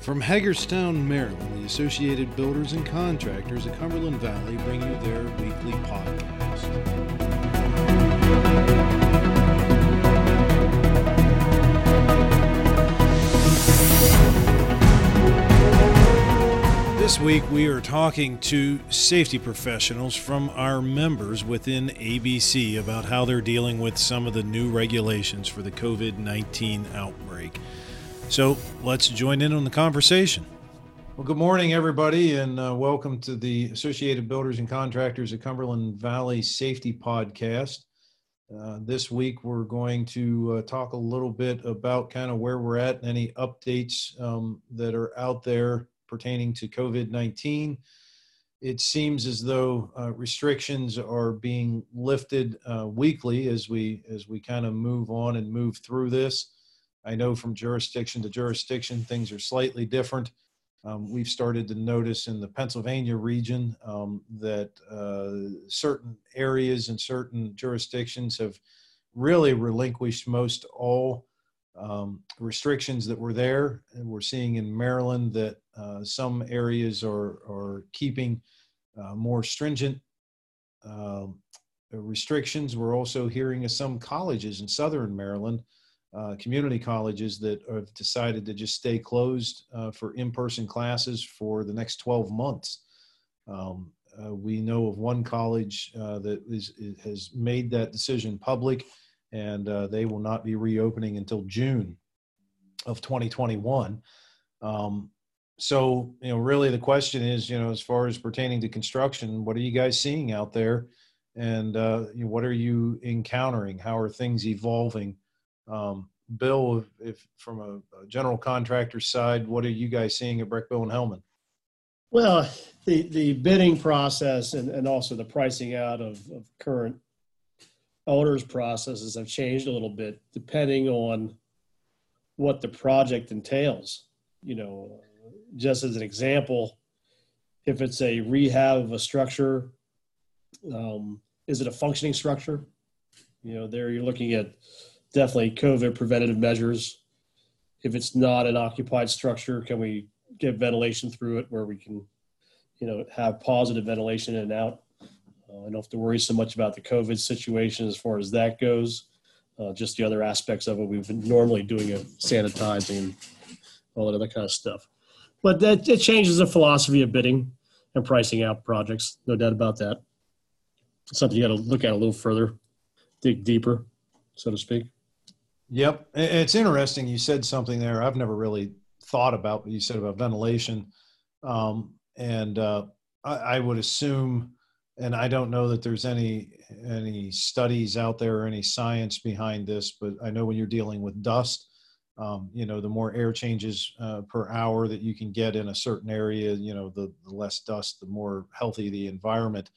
From Hagerstown, Maryland, the Associated Builders and Contractors of Cumberland Valley bring you their weekly podcast. This week, we are talking to safety professionals from our members within ABC about how they're dealing with some of the new regulations for the COVID 19 outbreak. So let's join in on the conversation. Well, good morning, everybody, and uh, welcome to the Associated Builders and Contractors of Cumberland Valley Safety Podcast. Uh, this week, we're going to uh, talk a little bit about kind of where we're at, and any updates um, that are out there pertaining to COVID 19. It seems as though uh, restrictions are being lifted uh, weekly as we as we kind of move on and move through this. I know from jurisdiction to jurisdiction things are slightly different. Um, we've started to notice in the Pennsylvania region um, that uh, certain areas and certain jurisdictions have really relinquished most all um, restrictions that were there. And we're seeing in Maryland that uh, some areas are, are keeping uh, more stringent um, restrictions. We're also hearing of some colleges in southern Maryland, uh, community colleges, that have decided to just stay closed uh, for in person classes for the next 12 months. Um, uh, we know of one college uh, that is, has made that decision public, and they will not be reopening until June of 2021. Um, so you know really the question is you know as far as pertaining to construction what are you guys seeing out there and uh, you know, what are you encountering how are things evolving um, bill if, from a, a, general contractor side what are you guys seeing at Brechbill and Helman well the the bidding process and, and also the pricing out of, of current owners processes have changed a little bit depending on what the project entails you know just as an example, if it's a rehab of a structure, um, is it a functioning structure? You know, there you're looking at definitely COVID preventative measures. If it's not an occupied structure, can we get ventilation through it where we can, you know, have positive ventilation in and out? Uh, I don't have to worry so much about the COVID situation as far as that goes. Uh, just the other aspects of it, we've been normally doing a sanitizing all that other kind of stuff but that it changes the philosophy of bidding and pricing out projects. No doubt about that. Something you got to look at a little further, dig deeper, so to speak. Yep, it's interesting. You said something there I've never really thought about. What you said about ventilation, um, and uh, I, I would assume, and I don't know that there's any any studies out there or any science behind this, but I know when you're dealing with dust um, you know the more air changes uh, per hour that you can get in a certain area you know the, the less dust the more healthy the environment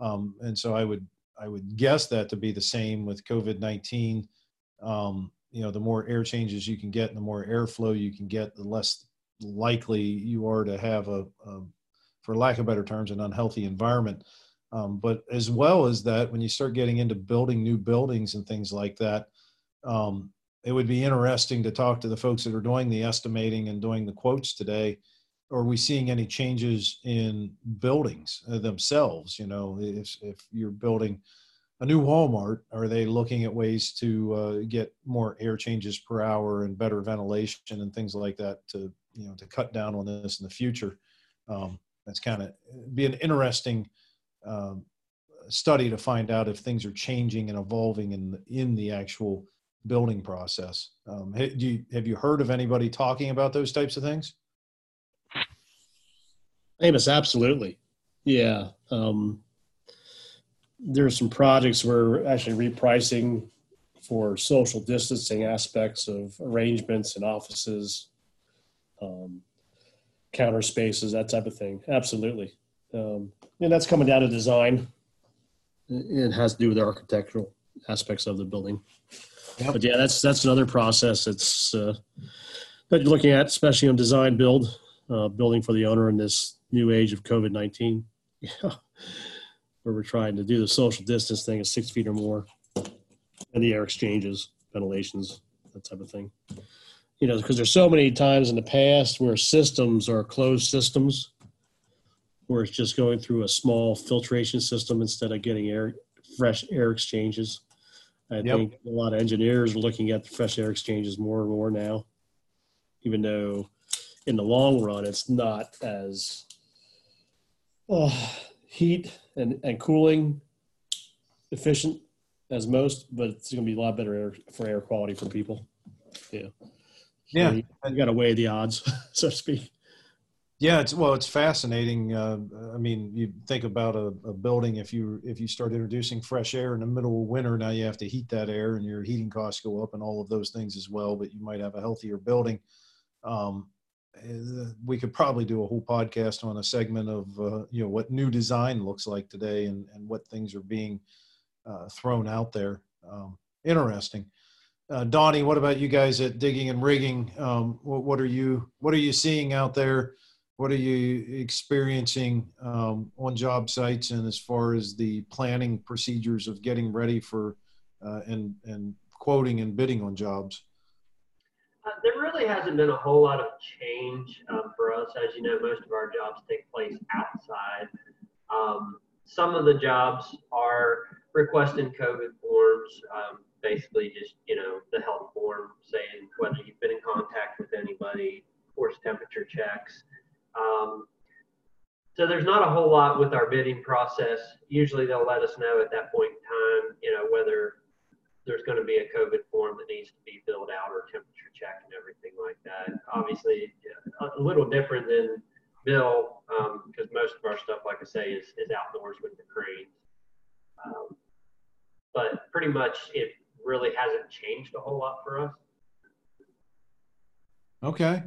um, and so i would i would guess that to be the same with covid-19 um, you know the more air changes you can get the more airflow you can get the less likely you are to have a, a for lack of better terms an unhealthy environment um, but as well as that when you start getting into building new buildings and things like that um, it would be interesting to talk to the folks that are doing the estimating and doing the quotes today. Are we seeing any changes in buildings uh, themselves? You know, if, if you're building a new Walmart, are they looking at ways to uh, get more air changes per hour and better ventilation and things like that to, you know, to cut down on this in the future? Um, that's kind of be an interesting um, study to find out if things are changing and evolving in the, in the actual building process. Um, do you, have you heard of anybody talking about those types of things? Amos, absolutely. Yeah. Um, there's some projects we're actually repricing for social distancing aspects of arrangements and offices, um, counter spaces, that type of thing. Absolutely. Um, and that's coming down to design. It has to do with the architectural aspects of the building. Yep. But yeah, that's that's another process. that's uh, that you're looking at, especially on design build, uh, building for the owner in this new age of COVID nineteen. Yeah, where we're trying to do the social distance thing at six feet or more, and the air exchanges, ventilations, that type of thing. you know, because there's so many times in the past where systems are closed systems, where it's just going through a small filtration system instead of getting air, fresh air exchanges. I Yep. think a lot of engineers are looking at the fresh air exchanges more and more now, even though in the long run it's not as uh, heat and, and cooling efficient as most, but it's going to be a lot better air, for air quality for people. Yeah. Yeah. You, you got to weigh the odds, so to speak. Yeah, it's well, it's fascinating. Uh, I mean, you think about a, a building. If you if you start introducing fresh air in the middle of winter, now you have to heat that air, and your heating costs go up, and all of those things as well. But you might have a healthier building. Um, we could probably do a whole podcast on a segment of uh, you know what new design looks like today, and and what things are being uh, thrown out there. Um, interesting. Uh, Donnie, what about you guys at Digging and Rigging? Um, what, what are you what are you seeing out there? What are you experiencing um, on job sites, and as far as the planning procedures of getting ready for uh, and and quoting and bidding on jobs? Uh, there really hasn't been a whole lot of change um, for us. As you know, most of our jobs take place outside. Um, some of the jobs are requesting COVID forms, um, basically just, you know, the health form saying whether you've been in contact with anybody, force temperature checks. Um, so there's not a whole lot with our bidding process. Usually they'll let us know at that point in time, you know, whether there's going to be a COVID form that needs to be filled out or temperature check and everything like that. Obviously, a little different than Bill because um, most of our stuff, like I say, is, is outdoors with the cranes. Um, but pretty much it really hasn't changed a whole lot for us. Okay,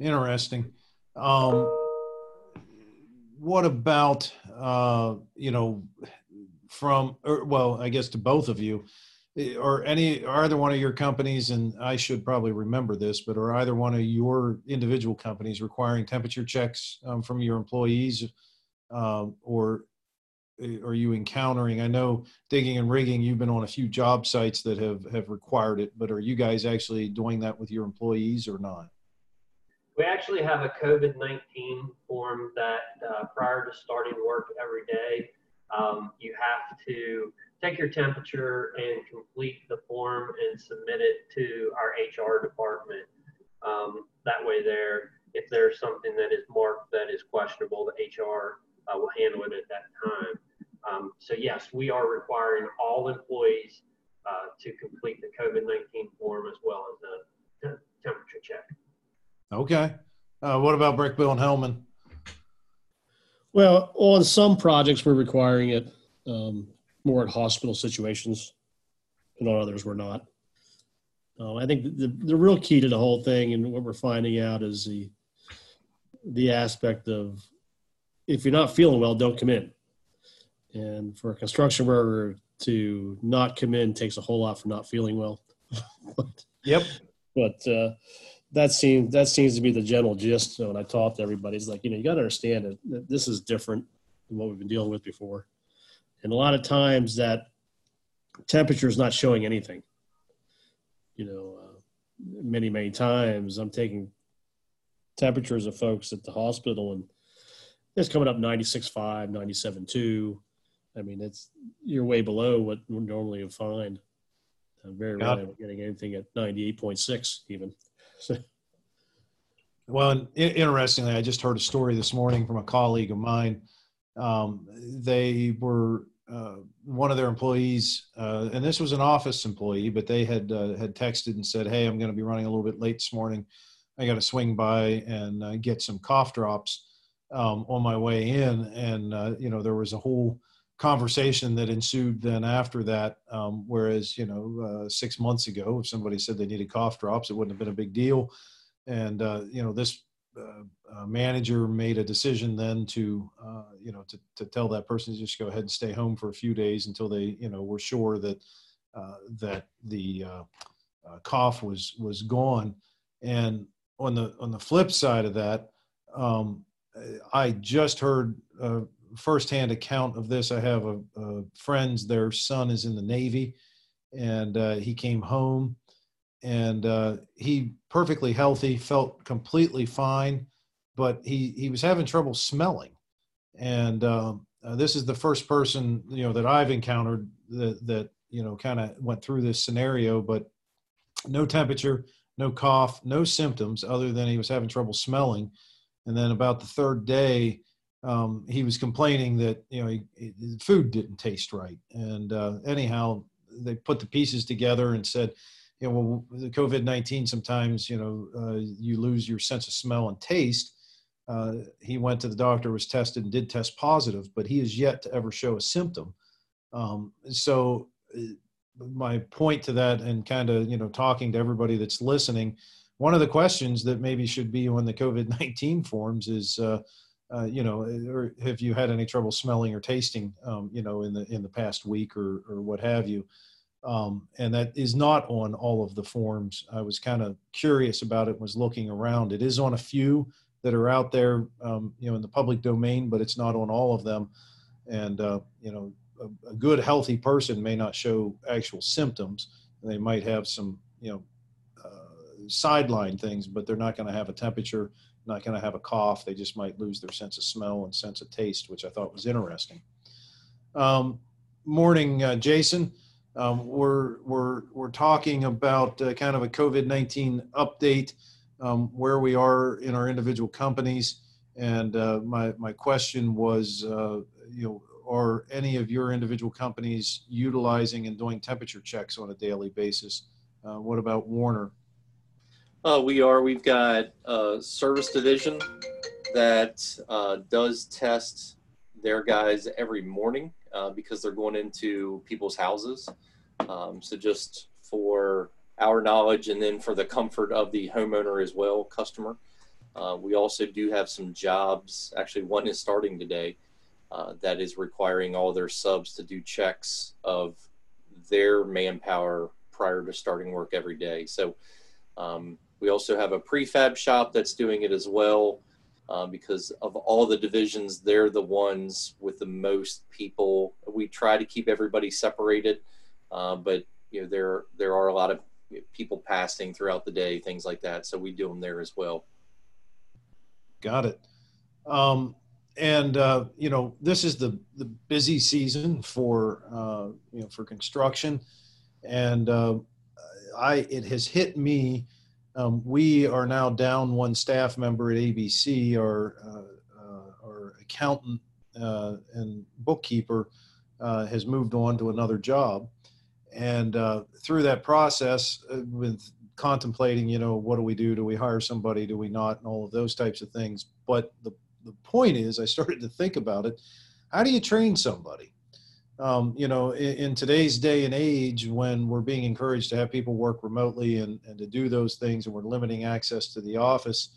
interesting. Um, what about uh, you know from or, well, I guess to both of you, or any are either one of your companies, and I should probably remember this, but are either one of your individual companies requiring temperature checks um, from your employees, um, or are you encountering? I know digging and rigging, you've been on a few job sites that have have required it, but are you guys actually doing that with your employees or not? We actually have a COVID 19 form that uh, prior to starting work every day, um, you have to take your temperature and complete the form and submit it to our HR department. Um, that way, there, if there's something that is marked that is questionable, the HR uh, will handle it at that time. Um, so, yes, we are requiring all employees uh, to complete the COVID 19 form as well as the te- temperature check. Okay. Uh, what about Brechbill and Helman? Well, on some projects, we're requiring it um, more at hospital situations, and on others, we're not. Uh, I think the, the real key to the whole thing and what we're finding out is the the aspect of if you're not feeling well, don't come in. And for a construction worker to not come in takes a whole lot for not feeling well. but, Yep. but uh, that seems that seems to be the general gist So when I talk to everybody. It's like you know you got to understand that This is different than what we've been dealing with before, and a lot of times that temperature is not showing anything. You know, uh, many many times I'm taking temperatures of folks at the hospital and it's coming up 96.5, 97.2. I mean, it's you're way below what normally would find. I'm very rarely getting anything at 98.6 even. Well, and interestingly, I just heard a story this morning from a colleague of mine. Um, they were uh, one of their employees, uh, and this was an office employee, but they had uh, had texted and said, "Hey, I'm going to be running a little bit late this morning. I got to swing by and uh, get some cough drops um, on my way in." And uh, you know, there was a whole conversation that ensued then after that. Um, whereas, you know, uh, six months ago, if somebody said they needed cough drops, it wouldn't have been a big deal and you know this uh, uh, manager made a decision then to uh, you know to, to tell that person to just go ahead and stay home for a few days until they you know were sure that uh, that the uh, uh, cough was was gone. And on the on the flip side of that um, I just heard a firsthand account of this. I have a, a friends their son is in the Navy and uh, he came home and uh, he perfectly healthy, felt completely fine, but he he was having trouble smelling, and um, uh, this is the first person you know that I've encountered that that you know kind of went through this scenario, but no temperature, no cough, no symptoms other than he was having trouble smelling, and then about the third day. Um, he was complaining that you know he, he, food didn't taste right, and uh, anyhow, they put the pieces together and said, you know, well, the COVID nineteen sometimes you know uh, you lose your sense of smell and taste. Uh, he went to the doctor, was tested, and did test positive, but he has yet to ever show a symptom. Um, so, uh, my point to that, and kind of you know talking to everybody that's listening, one of the questions that maybe should be on the COVID nineteen forms is. Uh, uh, you know, or have you had any trouble smelling or tasting, um, you know, in the in the past week or or what have you? Um, and that is not on all of the forms. I was kind of curious about it. Was looking around. It is on a few that are out there, um, you know, in the public domain, but it's not on all of them. And uh, you know, a, a, good healthy person may not show actual symptoms. They might have some, you know, uh, sideline things, but they're not going to have a temperature not going to have a cough. They just might lose their sense of smell and sense of taste, which I thought was interesting. Um, morning, uh, Jason. Um, we're we're we're talking about uh, kind of a COVID nineteen update, um, where we are in our individual companies, and uh, my my question was, uh, you know, are any of your individual companies utilizing and doing temperature checks on a daily basis? Uh, what about Warner? Uh, we are. We've got a service division that uh, does test their guys every morning uh, because they're going into people's houses. Um, so just for our knowledge and then for the comfort of the homeowner as well, customer. Uh, we also do have some jobs. Actually, one is starting today uh, that is requiring all their subs to do checks of their manpower prior to starting work every day. So um, we also have a prefab shop that's doing it as well. Uh, because of all the divisions, they're the ones with the most people. We try to keep everybody separated, uh, but you know there there are a lot of people passing throughout the day, things like that. So we do them there as well. Got it. Um, and uh, you know this is the the busy season for uh, you know for construction, and uh, I it has hit me um, we are now down one staff member at ABC. Our, uh, uh, our accountant uh, and bookkeeper has moved on to another job. And uh, through that process, uh, with contemplating, you know, what do we do? Do we hire somebody? Do we not? And all of those types of things. But the, the point is, I started to think about it. How do you train somebody? um, you know, in, in, today's day and age, when we're being encouraged to have people work remotely and, and to do those things, and we're limiting access to the office,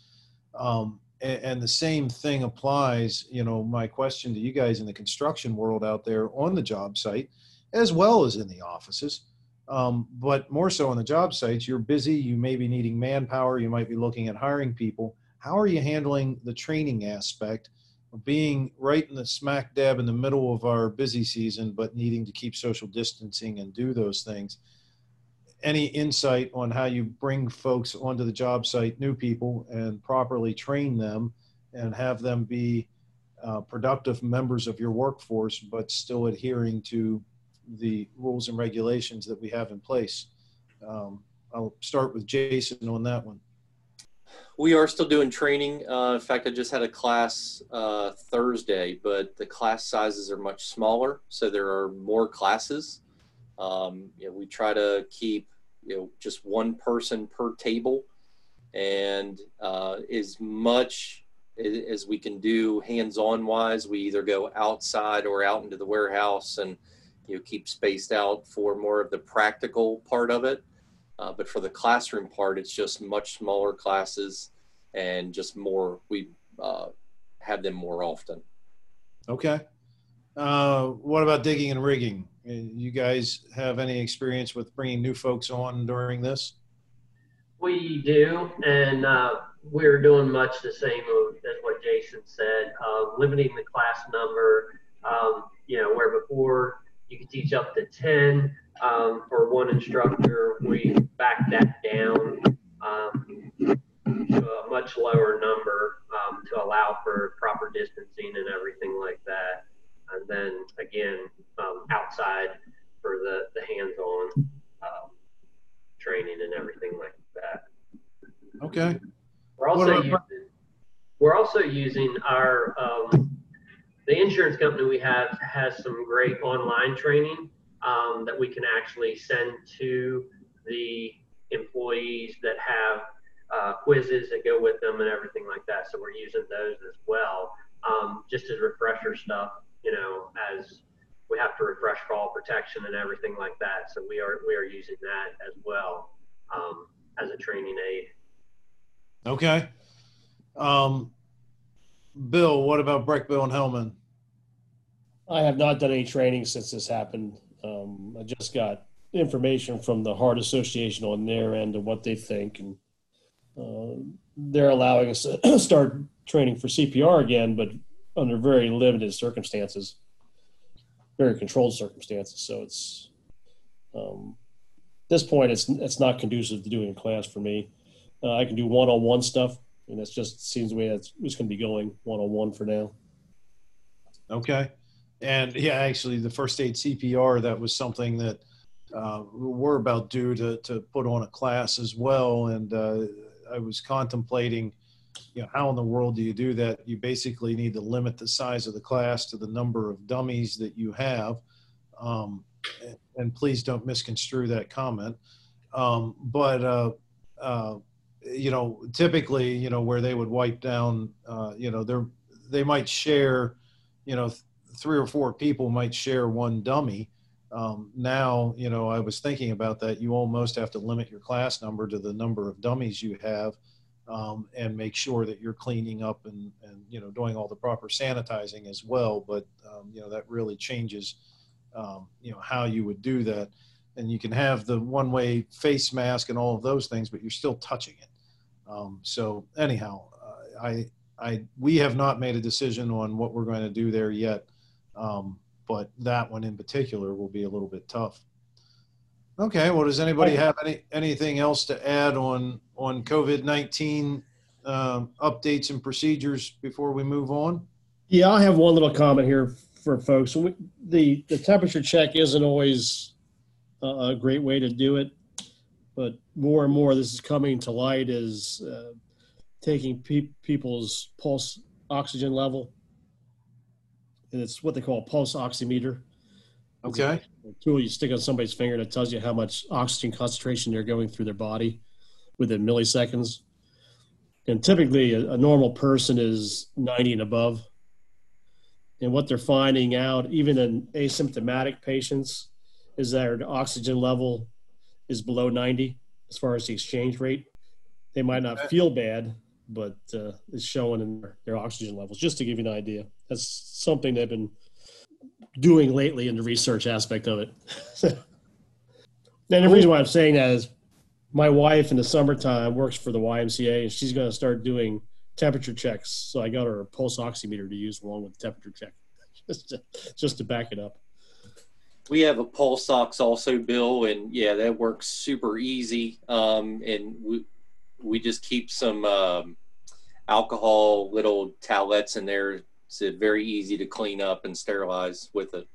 um, and, and, the same thing applies. You know, my question to you guys in the construction world out there on the job site, as well as in the offices, um, but more so on the job sites, you're busy. You may be needing manpower. You might be looking at hiring people. How are you handling the training aspect? of being right in the smack dab in the middle of our busy season, but needing to keep social distancing and do those things. Any insight on how you bring folks onto the job site, new people, and properly train them and have them be uh, productive members of your workforce, but still adhering to the rules and regulations that we have in place? Um, I'll start with Jason on that one we are still doing training. Uh, in fact, I just had a class uh, Thursday, but the class sizes are much smaller, so there are more classes. Um, you know, we try to keep you know just one person per table, and uh, as much as we can do hands-on wise, we either go outside or out into the warehouse and you know keep spaced out for more of the practical part of it. Uh, but for the classroom part, it's just much smaller classes and just more, we uh, have them more often. Okay. Uh, what about digging and rigging? Uh, you guys have any experience with bringing new folks on during this? We do, and uh, we're doing much the same as what Jason said, uh, limiting the class number. Um, you know, where before you could teach up to 10, um, for one instructor. We back that down um, to a much lower number um, to allow for proper distancing and everything like that. And then again, um, outside for the, the hands-on um, training and everything like that. Okay. We're also What using, we're also using our um, the insurance company we have has some great online training um, that we can actually send to the employees that have uh, quizzes that go with them and everything like that. So we're using those as well, um, just as refresher stuff. You know, as we have to refresh fall protection and everything like that. So we are we are using that as well um, as a training aid. Okay. Um, Bill, what about Brechbill, and Helman? I have not done any training since this happened. Um, I just got information from the Heart Association on their end of what they think, and uh, they're allowing us to start training for CPR again, but under very limited circumstances, very controlled circumstances. So it's um, at this point, it's it's not conducive to doing a class for me. Uh, I can do one-on-one stuff, and it's just seems the way it's, it's going to be going one-on-one for now. Okay. And yeah, actually, the first aid CPR, that was something that uh, we're about due to, to put on a class as well. And uh, I was contemplating, you know, how in the world do you do that? You basically need to limit the size of the class to the number of dummies that you have. Um, and please don't misconstrue that comment. Um, but, uh, uh, you know, typically, you know, where they would wipe down, uh, you know, they're, they might share, you know, th- three or four people might share one dummy. Um, now, you know, I was thinking about that. You almost have to limit your class number to the number of dummies you have um, and make sure that you're cleaning up and, and, you know, doing all the proper sanitizing as well. But, um, you know, that really changes, um, you know, how you would do that. And you can have the one way face mask and all of those things, but you're still touching it. Um, so, anyhow, uh, I, I, we have not made a decision on what we're going to do there yet. Um, but that one in particular will be a little bit tough. Okay. Well, does anybody have any anything else to add on on COVID nineteen um, updates and procedures before we move on? Yeah, I have one little comment here for folks. We, the the temperature check isn't always a, a great way to do it, but more and more this is coming to light is uh, taking pe- people's pulse oxygen level, and it's what they call a pulse oximeter. Okay. A tool you stick on somebody's finger that tells you how much oxygen concentration they're going through their body within milliseconds. And typically, a, a normal person is 90 and above. And what they're finding out, even in asymptomatic patients, is that their oxygen level is below 90 as far as the exchange rate. They might not feel bad, but uh, it's showing in their, their oxygen levels. Just to give you an idea, that's something they've been doing lately in the research aspect of it. and the reason why I'm saying that is my wife in the summertime works for the YMCA and she's going to start doing temperature checks. So I got her a pulse oximeter to use along with the temperature check just to, just to back it up. We have a pulse ox also, Bill, and yeah, that works super easy. Um, and we we just keep some um, alcohol little towelettes in there. It's uh, very easy to clean up and sterilize with it.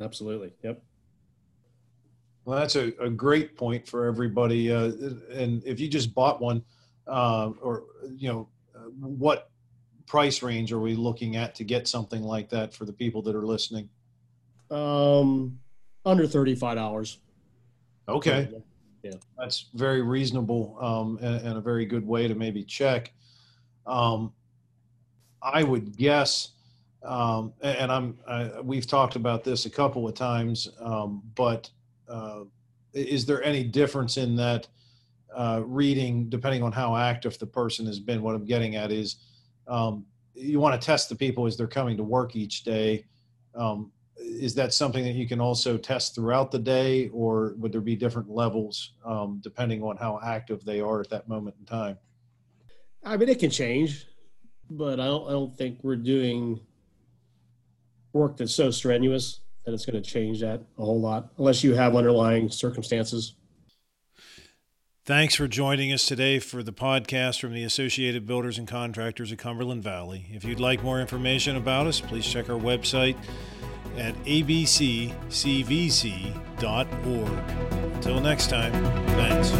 Absolutely. Yep. Well, that's a, a great point for everybody. Uh, and if you just bought one, uh, or you know, uh, what price range are we looking at to get something like that for the people that are listening? Um, under $35. Okay. Yeah, that's very reasonable um, and, and a very good way to maybe check. Um, I would guess, um, and and I'm I, we've talked about this a couple of times, um, but uh, is there any difference in that uh, reading depending on how active the person has been? What I'm getting at is um, you want to test the people as they're coming to work each day. Um, is that something that you can also test throughout the day or would there be different levels um, depending on how active they are at that moment in time I mean, it can change, but I don't, I don't think we're doing work that's so strenuous that it's going to change that a whole lot, unless you have underlying circumstances. Thanks for joining us today for the podcast from the Associated Builders and Contractors of Cumberland Valley. If you'd like more information about us, please check our website at abccvc.org. Until next time, thanks.